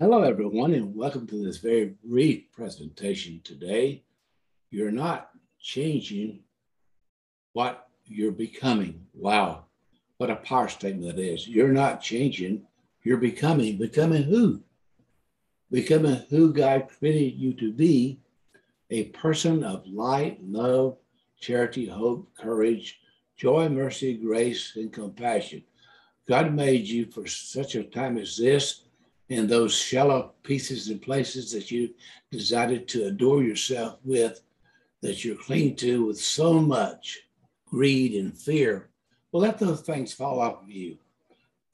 Hello, everyone, and welcome to this very brief presentation today. You're not changing what you're becoming. Wow, what a power statement that is. You're not changing, you're becoming. Becoming who? Becoming who God created you to be a person of light, love, charity, hope, courage, joy, mercy, grace, and compassion. God made you for such a time as this and those shallow pieces and places that you decided to adore yourself with, that you're clinging to with so much greed and fear, well, let those things fall off of you.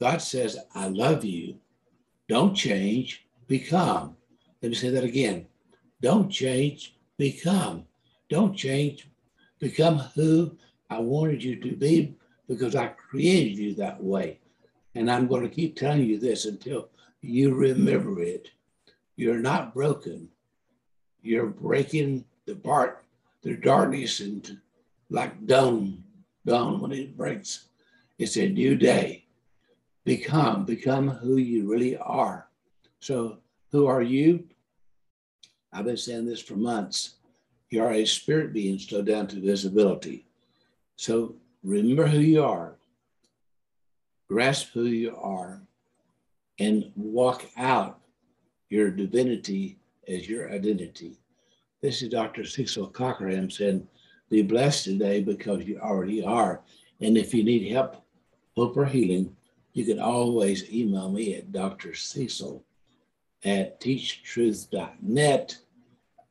God says, I love you. Don't change, become. Let me say that again. Don't change, become. Don't change, become who I wanted you to be because I created you that way. And I'm going to keep telling you this until you remember it. You're not broken. You're breaking the part, the darkness into like dawn, dawn when it breaks. It's a new day. Become, become who you really are. So, who are you? I've been saying this for months. You are a spirit being slowed down to visibility. So, remember who you are, grasp who you are, and walk out your divinity as your identity. This is Dr. Cecil Cockerham saying, Be blessed today because you already are. And if you need help, hope, or healing, you can always email me at Dr. Cecil at teachtruth.net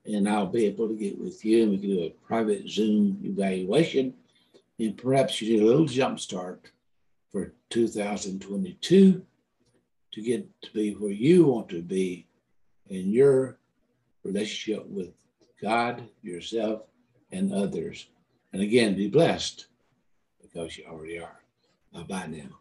and I'll be able to get with you and we can do a private Zoom evaluation. And perhaps you need a little jump start 2022 to get to be where you want to be in your relationship with God, yourself, and others. And again, be blessed because you already are. Bye bye now.